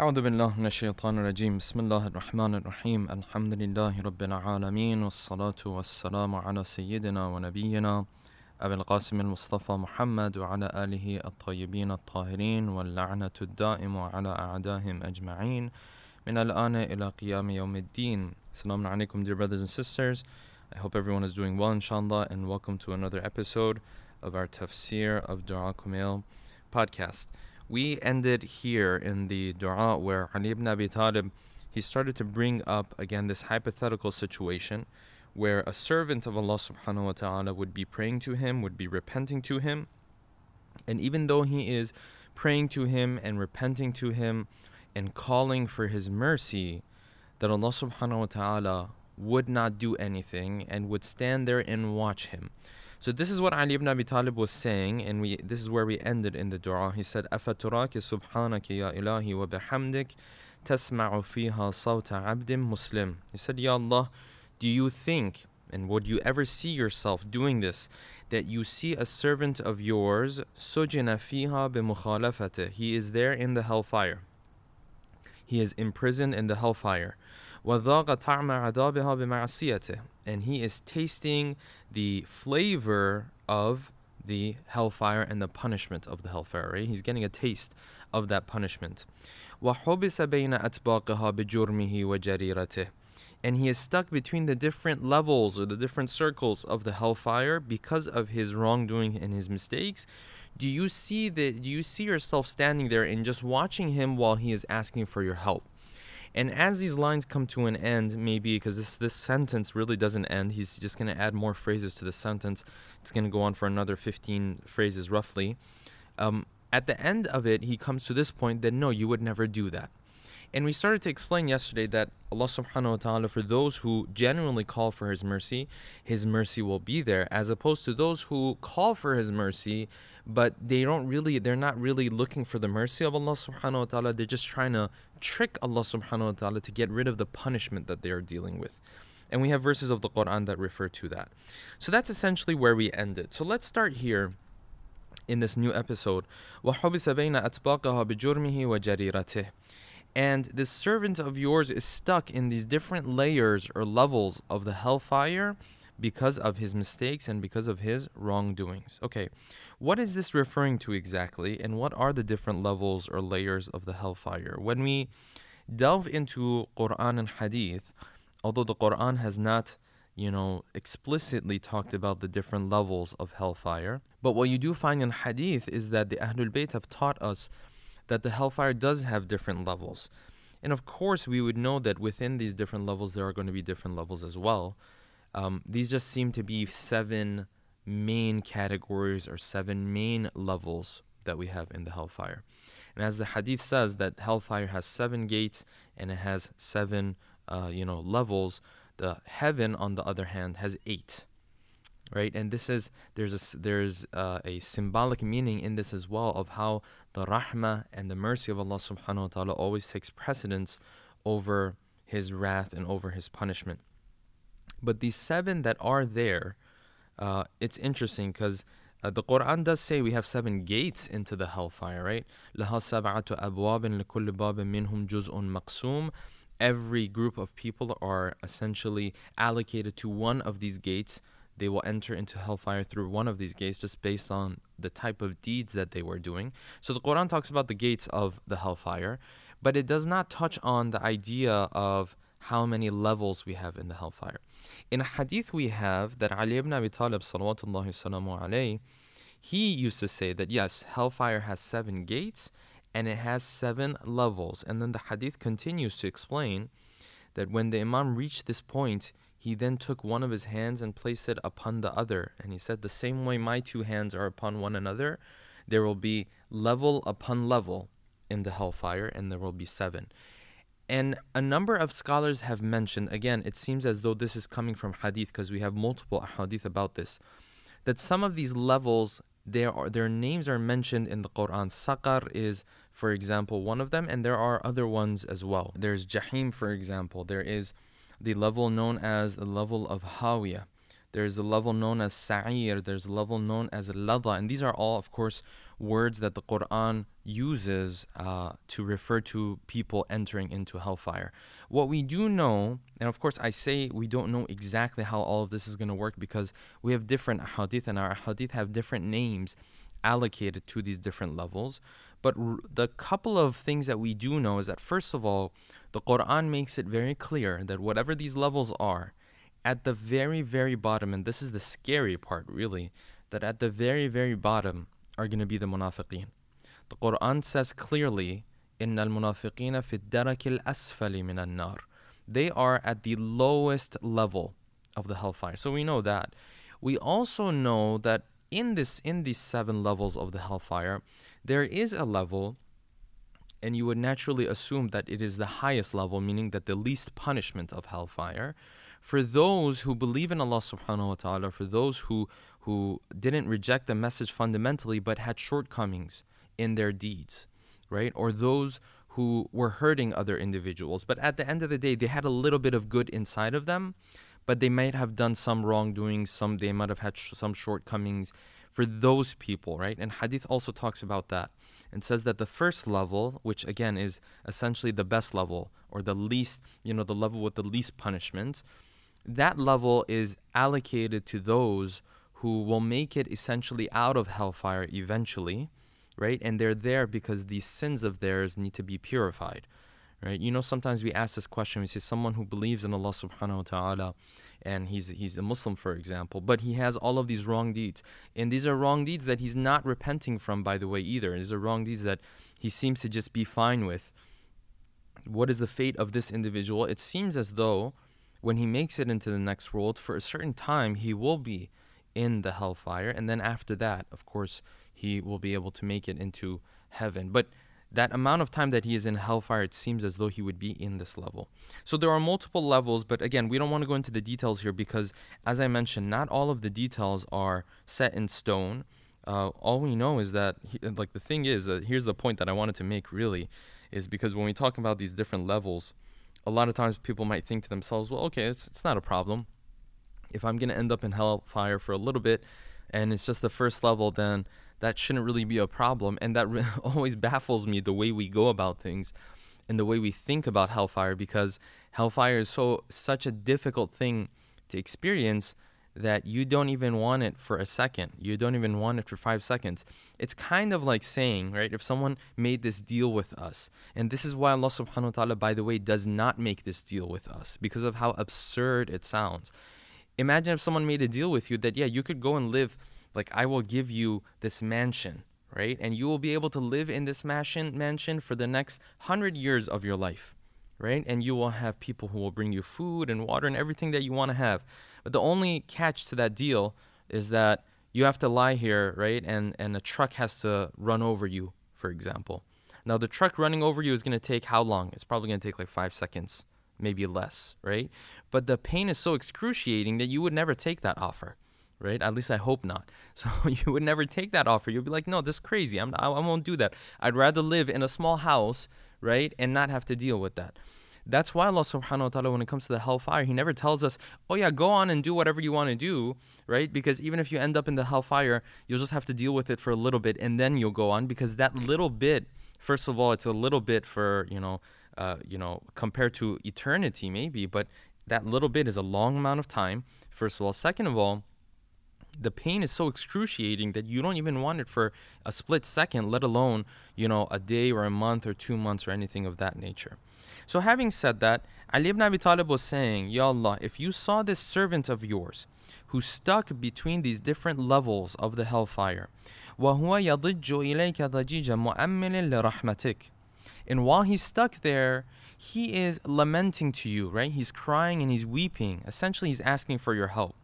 أعوذ بالله من الشيطان الرجيم. بسم الله الرحمن الرحيم. الحمد لله رب العالمين والصلاة والسلام على سيدنا ونبينا أبي القاسم المصطفى محمد وعلى آله الطيبين الطاهرين واللعنة الدائم على أعدائهم أجمعين. من الآن إلى قيام يوم الدين. Assalamu alaikum dear brothers and sisters. I hope everyone is doing well inshallah and welcome to another episode of our tafsir of Dua Kumail podcast. We ended here in the dua where Ali ibn Abi Talib he started to bring up again this hypothetical situation where a servant of Allah subhanahu wa ta'ala would be praying to him, would be repenting to him, and even though he is praying to him and repenting to him and calling for his mercy, that Allah subhanahu wa ta'ala would not do anything and would stand there and watch him. So this is what Ali ibn Abi Talib was saying, and we this is where we ended in the dua. He said, "Afaturaki subhanaki ya ilahi wa bihamdik tasma'u fiha sawta abdin muslim." He said, "Ya Allah, do you think and would you ever see yourself doing this that you see a servant of yours sujina fiha he is there in the hellfire he is imprisoned in the hellfire وَذَاقَ طَعْمَ عَذَابِهَا بِمَعْصِيَتِهِ And he is tasting the flavor of the hellfire and the punishment of the hellfire. Right? He's getting a taste of that punishment. وَحُبِسَ بَيْنَ أَتْبَاقِهَا بِجُرْمِهِ وَجَرِيرَتِهِ and he is stuck between the different levels or the different circles of the hellfire because of his wrongdoing and his mistakes do you see that do you see yourself standing there and just watching him while he is asking for your help and as these lines come to an end, maybe because this this sentence really doesn't end, he's just going to add more phrases to the sentence. It's going to go on for another 15 phrases roughly. Um, at the end of it, he comes to this point that no, you would never do that. And we started to explain yesterday that Allah subhanahu wa ta'ala, for those who genuinely call for His mercy, His mercy will be there, as opposed to those who call for His mercy, but they don't really, they're not really looking for the mercy of Allah subhanahu wa ta'ala. They're just trying to trick Allah subhanahu wa ta'ala to get rid of the punishment that they are dealing with. And we have verses of the Quran that refer to that. So that's essentially where we ended. So let's start here in this new episode. وَحُبِسَ بَيْنَ أَتْبَاقَهَا بِجُرْمِهِ وَجَرِيرَتِهِ and this servant of yours is stuck in these different layers or levels of the hellfire because of his mistakes and because of his wrongdoings. Okay, what is this referring to exactly, and what are the different levels or layers of the hellfire? When we delve into Quran and Hadith, although the Quran has not you know, explicitly talked about the different levels of hellfire. But what you do find in hadith is that the Ahlul Bayt have taught us that the hellfire does have different levels. And of course, we would know that within these different levels, there are going to be different levels as well. Um, these just seem to be seven main categories or seven main levels that we have in the hellfire. And as the hadith says, that hellfire has seven gates and it has seven, uh, you know, levels. The heaven, on the other hand, has eight right? And this is there's a there's uh, a symbolic meaning in this as well of how the rahmah and the mercy of Allah Subhanahu wa Taala always takes precedence over His wrath and over His punishment. But these seven that are there, uh, it's interesting because. Uh, the Quran does say we have seven gates into the hellfire, right? لها سبعة أبواب لكل باب منهم جزء مقسوم every group of people are essentially allocated to one of these gates they will enter into hellfire through one of these gates just based on the type of deeds that they were doing. So the Quran talks about the gates of the hellfire, but it does not touch on the idea of how many levels we have in the hellfire. In a hadith we have that Ali ibn Abi Talib salawatullahi alayhi, he used to say that yes, hellfire has seven gates and it has seven levels. And then the hadith continues to explain that when the Imam reached this point, he then took one of his hands and placed it upon the other. And he said, The same way my two hands are upon one another, there will be level upon level in the hellfire, and there will be seven. And a number of scholars have mentioned, again, it seems as though this is coming from hadith because we have multiple hadith about this, that some of these levels, are, their names are mentioned in the Quran. Saqar is, for example, one of them, and there are other ones as well. There's Jahim, for example. There is the level known as the level of Hawiya. There's a level known as Sa'ir, there's a level known as Lada, and these are all, of course, words that the Quran uses uh, to refer to people entering into hellfire. What we do know, and of course I say we don't know exactly how all of this is going to work because we have different hadith and our hadith have different names allocated to these different levels. But r- the couple of things that we do know is that first of all, the Quran makes it very clear that whatever these levels are, at the very, very bottom, and this is the scary part really, that at the very, very bottom are going to be the munafiqeen. The Quran says clearly, إن المنافقين في الدرك الأسفل من النار. They are at the lowest level of the hellfire. So we know that. We also know that in this in these seven levels of the hellfire, there is a level and you would naturally assume that it is the highest level, meaning that the least punishment of hellfire. For those who believe in Allah subhanahu wa ta'ala, for those who who didn't reject the message fundamentally but had shortcomings in their deeds, right? Or those who were hurting other individuals, but at the end of the day, they had a little bit of good inside of them, but they might have done some wrongdoing, some they might have had sh- some shortcomings for those people, right? And Hadith also talks about that and says that the first level, which again is essentially the best level or the least, you know, the level with the least punishment, that level is allocated to those who will make it essentially out of hellfire eventually, right? And they're there because these sins of theirs need to be purified, right? You know, sometimes we ask this question, we say someone who believes in Allah subhanahu wa ta'ala and he's he's a Muslim, for example, but he has all of these wrong deeds. And these are wrong deeds that he's not repenting from, by the way, either. These are wrong deeds that he seems to just be fine with. What is the fate of this individual? It seems as though when he makes it into the next world, for a certain time, he will be in the hellfire. And then after that, of course, he will be able to make it into heaven. But that amount of time that he is in hellfire, it seems as though he would be in this level. So there are multiple levels, but again, we don't want to go into the details here because, as I mentioned, not all of the details are set in stone. Uh, all we know is that, like, the thing is, uh, here's the point that I wanted to make really, is because when we talk about these different levels, a lot of times people might think to themselves, well, okay, it's, it's not a problem if I'm going to end up in hellfire for a little bit and it's just the first level, then that shouldn't really be a problem. And that re- always baffles me the way we go about things and the way we think about hellfire because hellfire is so such a difficult thing to experience that you don't even want it for a second. You don't even want it for five seconds. It's kind of like saying, right, if someone made this deal with us, and this is why Allah subhanahu wa ta'ala, by the way, does not make this deal with us because of how absurd it sounds imagine if someone made a deal with you that yeah you could go and live like i will give you this mansion right? And you will be able to live in this mansion mansion for the next 100 years of your life right? And you will have people who will bring you food and water and everything that you want to have. But the only catch to that deal is that you have to lie here right? And and a truck has to run over you for example. Now the truck running over you is going to take how long? It's probably going to take like 5 seconds maybe less, right? But the pain is so excruciating that you would never take that offer, right? At least I hope not. So you would never take that offer. You'd be like, no, this is crazy. I'm, I, won't do that. I'd rather live in a small house, right, and not have to deal with that. That's why Allah subhanahu wa ta'ala, when it comes to the hellfire, He never tells us, oh yeah, go on and do whatever you want to do, right? Because even if you end up in the hellfire, you'll just have to deal with it for a little bit and then you'll go on because that little bit, first of all, it's a little bit for, you know, uh, you know, compared to eternity, maybe, but that little bit is a long amount of time, first of all. Second of all, the pain is so excruciating that you don't even want it for a split second, let alone, you know, a day or a month or two months or anything of that nature. So, having said that, Ali ibn Abi Talib was saying, Ya Allah, if you saw this servant of yours who stuck between these different levels of the hellfire, وهو يضج إليك ضجيج مؤمل لرحمتك and while he's stuck there, he is lamenting to you, right? He's crying and he's weeping. Essentially, he's asking for your help.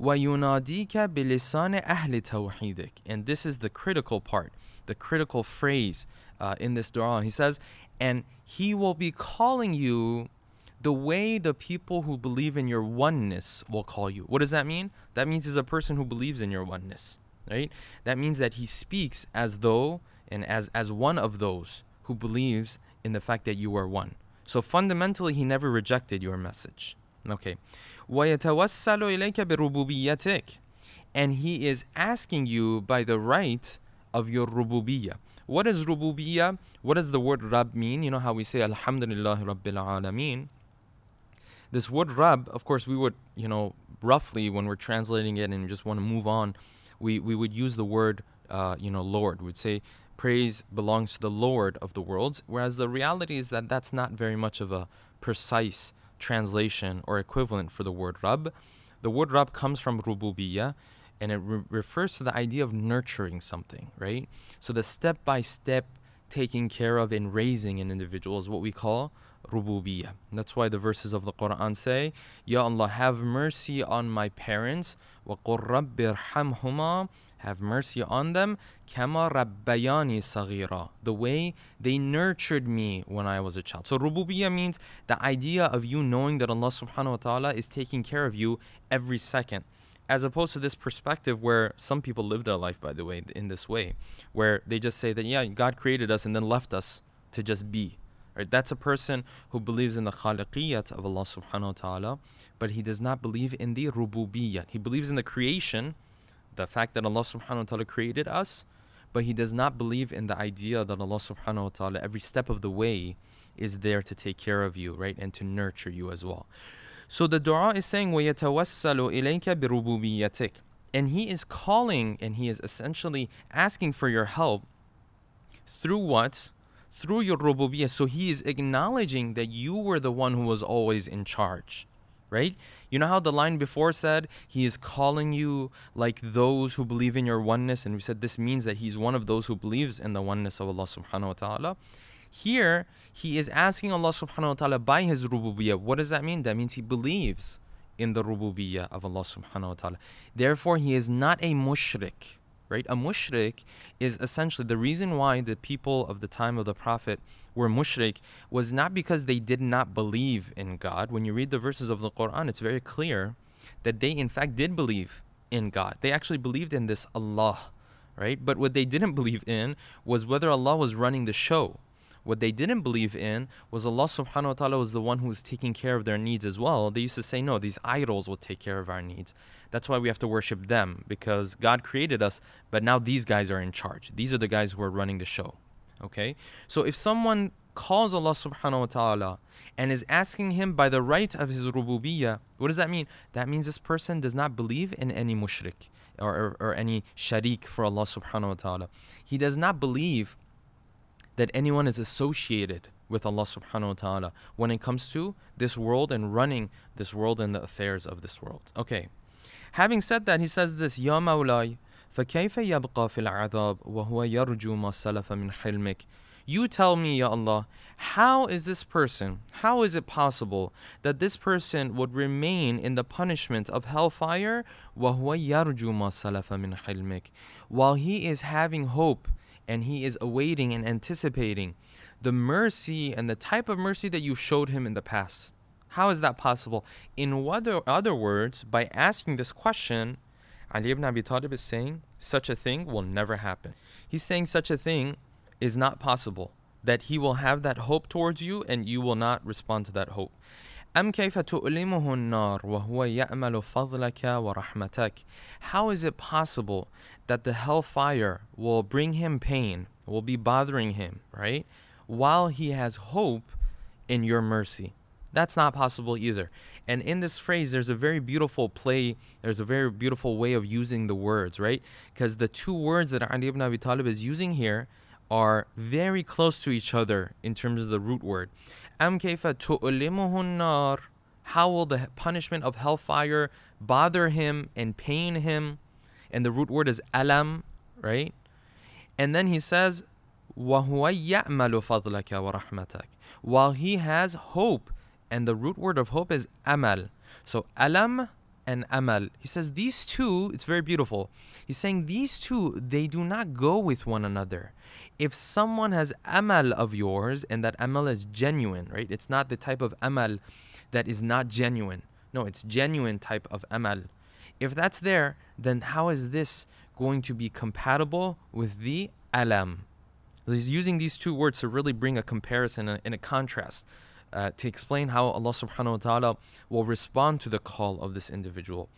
وَيُنَادِيكَ بِلِسَانِ أَهْلِ تَوْحِيدِكَ And this is the critical part, the critical phrase uh, in this dua. He says, and he will be calling you the way the people who believe in your oneness will call you. What does that mean? That means he's a person who believes in your oneness, right? That means that he speaks as though and as as one of those who believes in the fact that you are one. So fundamentally, he never rejected your message. Okay. And he is asking you by the right of your rububiyyah. What is rububiyyah? What does the word Rab mean? You know how we say Alhamdulillah Rabbil Alameen. This word Rab, of course, we would, you know, roughly when we're translating it and just want to move on, we, we would use the word, uh, you know, Lord. We'd say praise belongs to the Lord of the worlds, whereas the reality is that that's not very much of a precise translation or equivalent for the word Rab. The word Rab comes from rububiyyah and it re- refers to the idea of nurturing something, right? So the step by step taking care of and raising an individual is what we call rububiyyah. That's why the verses of the Quran say, Ya Allah, have mercy on my parents, وَقُلْ رَبِّ ارْحَمْهُمَا have mercy on them, kama rabbayani saghira, the way they nurtured me when I was a child. So rububiyyah means the idea of you knowing that Allah subhanahu wa ta'ala is taking care of you every second. As opposed to this perspective where some people live their life, by the way, in this way, where they just say that, yeah, God created us and then left us to just be. Right? That's a person who believes in the khaliqiyat of Allah subhanahu wa ta'ala, but he does not believe in the rububiyyat. He believes in the creation, the fact that Allah subhanahu wa ta'ala created us, but he does not believe in the idea that Allah subhanahu wa ta'ala every step of the way is there to take care of you, right? And to nurture you as well. So the dua is saying, وَيَتَوَسَّلُ إِلَيْكَ بِرُبُوبِيَّتِكَ And he is calling and he is essentially asking for your help through what? Through your rububiyyah. So he is acknowledging that you were the one who was always in charge right? You know how the line before said he is calling you like those who believe in your oneness, and we said this means that he's one of those who believes in the oneness of Allah subhanahu wa ta'ala. Here, he is asking Allah subhanahu wa ta'ala by his rububiyyah. What does that mean? That means he believes in the rububiyyah of Allah subhanahu wa ta'ala. Therefore, he is not a mushrik right? A mushrik is essentially the reason why the people of the time of the Prophet were mushrik was not because they did not believe in God. When you read the verses of the Quran, it's very clear that they, in fact, did believe in God. They actually believed in this Allah, right? But what they didn't believe in was whether Allah was running the show what they didn't believe in was Allah subhanahu wa ta'ala was the one who was taking care of their needs as well. They used to say, no, these idols will take care of our needs. That's why we have to worship them because God created us, but now these guys are in charge. These are the guys who are running the show. Okay? So if someone calls Allah subhanahu wa ta'ala and is asking him by the right of his rububiyyah, what does that mean? That means this person does not believe in any mushrik or, or, or any sharik for Allah subhanahu wa ta'ala. He does not believe that anyone is associated with Allah subhanahu wa ta'ala when it comes to this world and running this world and the affairs of this world. Okay. Having said that, he says this, Ya Mawlai, فكيف يبقى في العذاب وهو يرجو ما سلف من حلمك you tell me, Ya Allah, how is this person, how is it possible that this person would remain in the punishment of hellfire while he is having hope and he is awaiting and anticipating the mercy and the type of mercy that you showed him in the past. How is that possible? In other, other words, by asking this question, Ali ibn Abi Talib is saying such a thing will never happen. He's saying such a thing is not possible, that he will have that hope towards you and you will not respond to that hope. أم كيف تؤلمه النار وهو يأمل فضلك ورحمتك How is it possible that the hellfire will bring him pain, will be bothering him, right? While he has hope in your mercy. That's not possible either. And in this phrase, there's a very beautiful play, there's a very beautiful way of using the words, right? Because the two words that Ali ibn Abi Talib is using here are very close to each other in terms of the root word. أم كيف تؤلمه النار How will the punishment of hellfire bother him and pain him? And the root word is alam, right? And then he says, وَهُوَ يَأْمَلُ فَضْلَكَ وَرَحْمَتَكَ While he has hope, and the root word of hope is amal. So alam and amal. He says these two, it's very beautiful. He's saying these two, they do not go with one another if someone has amal of yours and that amal is genuine, right? It's not the type of amal that is not genuine. No, it's genuine type of amal. If that's there, then how is this going to be compatible with the alam? So He's using these two words to really bring a comparison and a contrast. uh, to explain how Allah subhanahu wa ta'ala will respond to the call of this individual.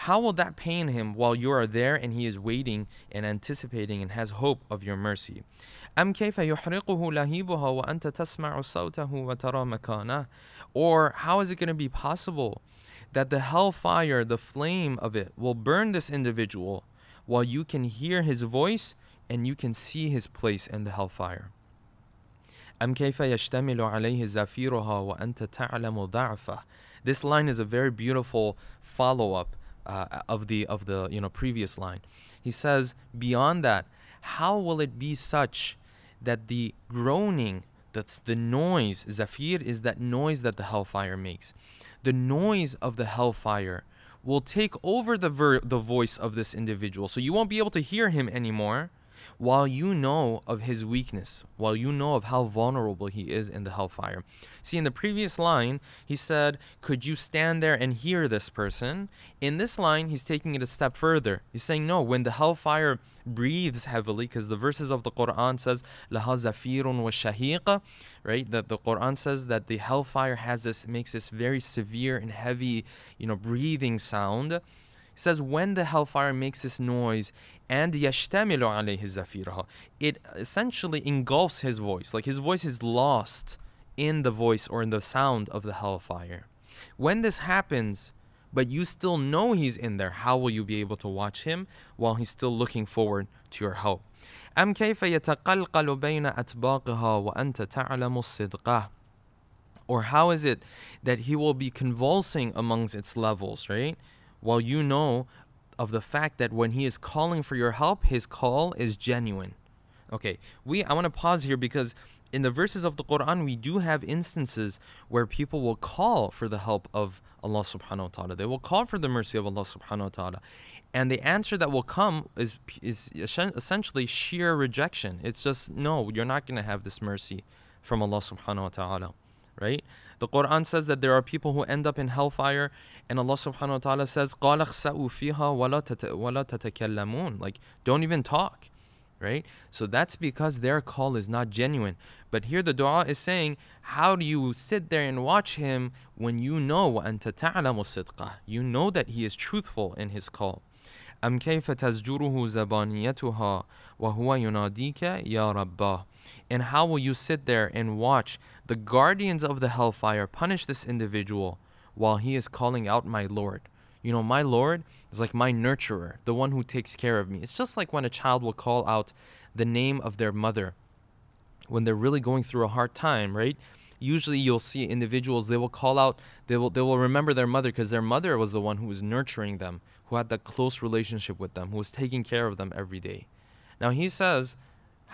How will that pain him while you are there and he is waiting and anticipating and has hope of your mercy? أم كيف يحرقه لهيبها وأنت تسمع صوته وترى مكانه Or how is it going to be possible that the hellfire, the flame of it, will burn this individual while you can hear his voice and you can see his place in the hellfire? أم كيف يشتمل عليه زفيرها وأنت تعلم ضعفه This line is a very beautiful follow-up uh, of the of the you know previous line. He says, beyond that, how will it be such that the groaning, that's the noise, zafir is that noise that the hellfire makes. The noise of the hellfire will take over the ver- the voice of this individual. So you won't be able to hear him anymore while you know of his weakness, while you know of how vulnerable he is in the hellfire. See, in the previous line, he said, Could you stand there and hear this person? In this line, he's taking it a step further. He's saying, No, when the hellfire breathes heavily, because the verses of the Quran says, Laha zafirun wa shahiqa, right? That the Quran says that the hellfire has this, makes this very severe and heavy, you know, breathing sound says when the hellfire makes this noise and yashtamilu alayhi zafiraha, it essentially engulfs his voice. Like his voice is lost in the voice or in the sound of the hellfire. When this happens, but you still know he's in there, how will you be able to watch him while he's still looking forward to your help? أم كيف يتقلقل بين أطباقها وأنت تعلم صدقه Or how is it that he will be convulsing amongst its levels, right? While you know of the fact that when he is calling for your help, his call is genuine. Okay, we I want to pause here because in the verses of the Quran we do have instances where people will call for the help of Allah subhanahu wa ta'ala. They will call for the mercy of Allah subhanahu wa ta'ala. And the answer that will come is is essentially sheer rejection. It's just no, you're not going to have this mercy from Allah subhanahu wa ta'ala, right? The Quran says that there are people who end up in hellfire, and Allah subhanahu wa ta'ala says, Like, don't even talk. Right? So that's because their call is not genuine. But here the dua is saying, How do you sit there and watch him when you know You know that he is truthful in his call. أم كيف تزجره زبانيتها وهو يناديك يا رباه and how will you sit there and watch the guardians of the hellfire punish this individual while he is calling out, My Lord? You know, my Lord is like my nurturer, the one who takes care of me. It's just like when a child will call out the name of their mother when they're really going through a hard time, right? Usually you'll see individuals they will call out they will they will remember their mother because their mother was the one who was nurturing them, who had that close relationship with them, who was taking care of them every day. Now he says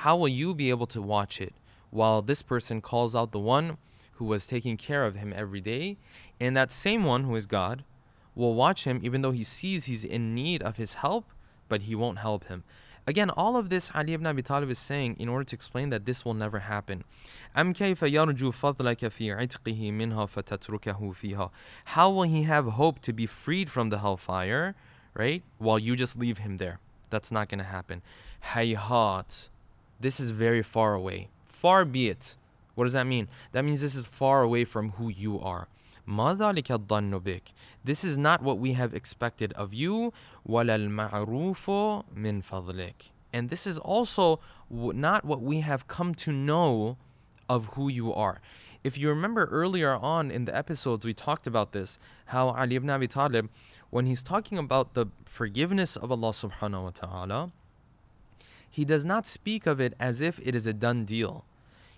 how will you be able to watch it while this person calls out the one who was taking care of him every day? And that same one, who is God, will watch him even though he sees he's in need of his help, but he won't help him. Again, all of this Ali ibn Abi Talib is saying in order to explain that this will never happen. How will he have hope to be freed from the hellfire, right? While you just leave him there. That's not going to happen. Hayhat this is very far away. Far be it. What does that mean? That means this is far away from who you are. This is not what we have expected of you. And this is also not what we have come to know of who you are. If you remember earlier on in the episodes, we talked about this how Ali ibn Abi Talib, when he's talking about the forgiveness of Allah subhanahu wa ta'ala, he does not speak of it as if it is a done deal.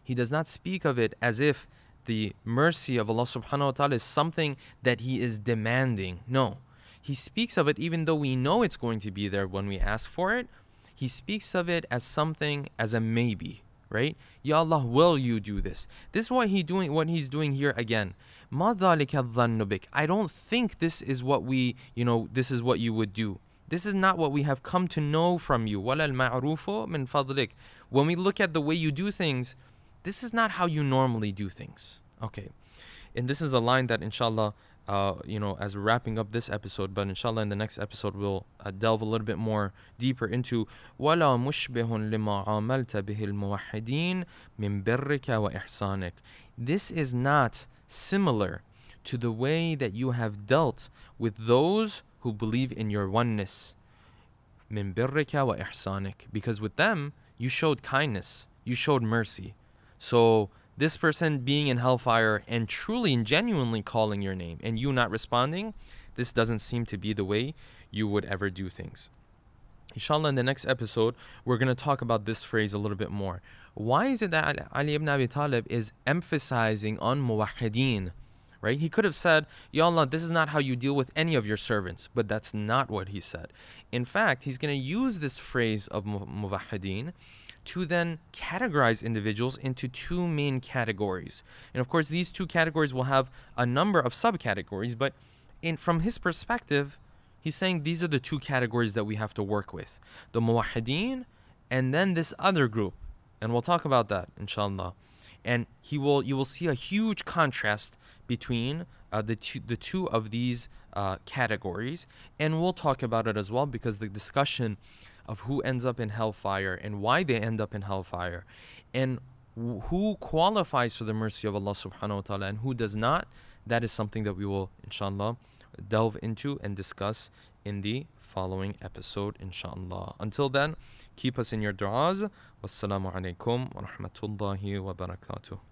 He does not speak of it as if the mercy of Allah subhanahu wa ta'ala is something that He is demanding. No. He speaks of it even though we know it's going to be there when we ask for it. He speaks of it as something, as a maybe, right? Ya Allah, will you do this? This is what he doing what he's doing here again. I don't think this is what we, you know, this is what you would do. This is not what we have come to know from you. مِنْ When we look at the way you do things, this is not how you normally do things. Okay. And this is the line that inshallah uh, you know, as we're wrapping up this episode, but inshallah in the next episode we'll uh, delve a little bit more deeper into وَلَا مُشْبِهٌ لِمَا عَامَلْتَ بِهِ الْمُوَحِّدِينَ مِنْ بِرِّكَ وَإِحْسَانِكَ this is not similar to the way that you have dealt with those who believe in your oneness. Min birrika wa. Because with them, you showed kindness, you showed mercy. So this person being in hellfire and truly and genuinely calling your name and you not responding, this doesn't seem to be the way you would ever do things. Inshallah, in the next episode, we're going to talk about this phrase a little bit more. Why is it that Ali ibn Abi Talib is emphasizing on muwahideen? Right? He could have said, Ya Allah, this is not how you deal with any of your servants, but that's not what he said. In fact, he's going to use this phrase of muwahideen to then categorize individuals into two main categories. And of course, these two categories will have a number of subcategories, but in, from his perspective, he's saying these are the two categories that we have to work with the muwahideen and then this other group and we'll talk about that inshallah and he will you will see a huge contrast between uh, the two the two of these uh, categories. And we'll talk about it as well because the discussion of who ends up in hellfire and why they end up in hellfire and who qualifies for the mercy of Allah subhanahu wa ta'ala and who does not that is something that we will inshallah delve into and discuss in the following episode, inshallah. Until then, keep us in your du'as. Wassalamu alaikum wa rahmatullahi wa barakatuh.